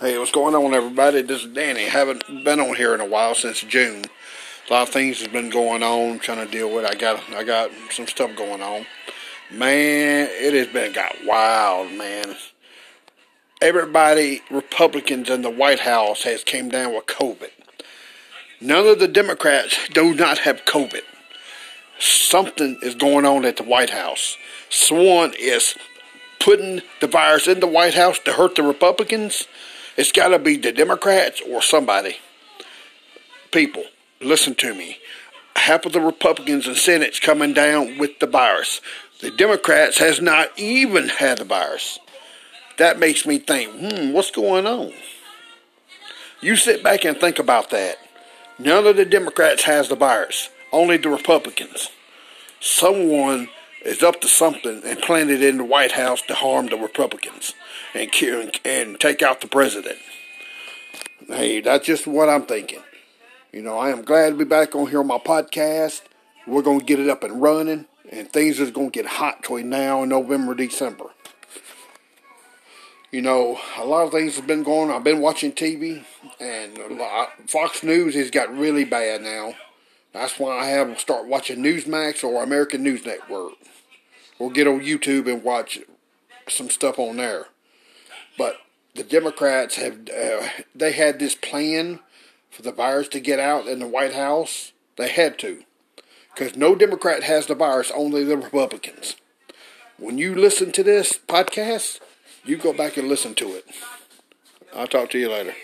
Hey, what's going on, everybody? This is Danny. Haven't been on here in a while since June. A lot of things has been going on. trying to deal with. I got I got some stuff going on. Man, it has been got wild, man. Everybody, Republicans in the White House has came down with COVID. None of the Democrats do not have COVID. Something is going on at the White House. Swan is putting the virus in the White House to hurt the Republicans it's got to be the Democrats or somebody. People, listen to me. Half of the Republicans and Senate's coming down with the virus. The Democrats has not even had the virus. That makes me think, hmm, what's going on? You sit back and think about that. None of the Democrats has the virus, only the Republicans. Someone is up to something and planted in the White House to harm the Republicans and kill and take out the president. Hey, that's just what I'm thinking. You know, I am glad to be back on here on my podcast. We're to get it up and running, and things is to get hot between now and November, December. You know, a lot of things have been going. I've been watching TV, and Fox News has got really bad now. That's why I have to start watching Newsmax or American News Network. Or get on YouTube and watch some stuff on there. But the Democrats have, uh, they had this plan for the virus to get out in the White House. They had to. Because no Democrat has the virus, only the Republicans. When you listen to this podcast, you go back and listen to it. I'll talk to you later.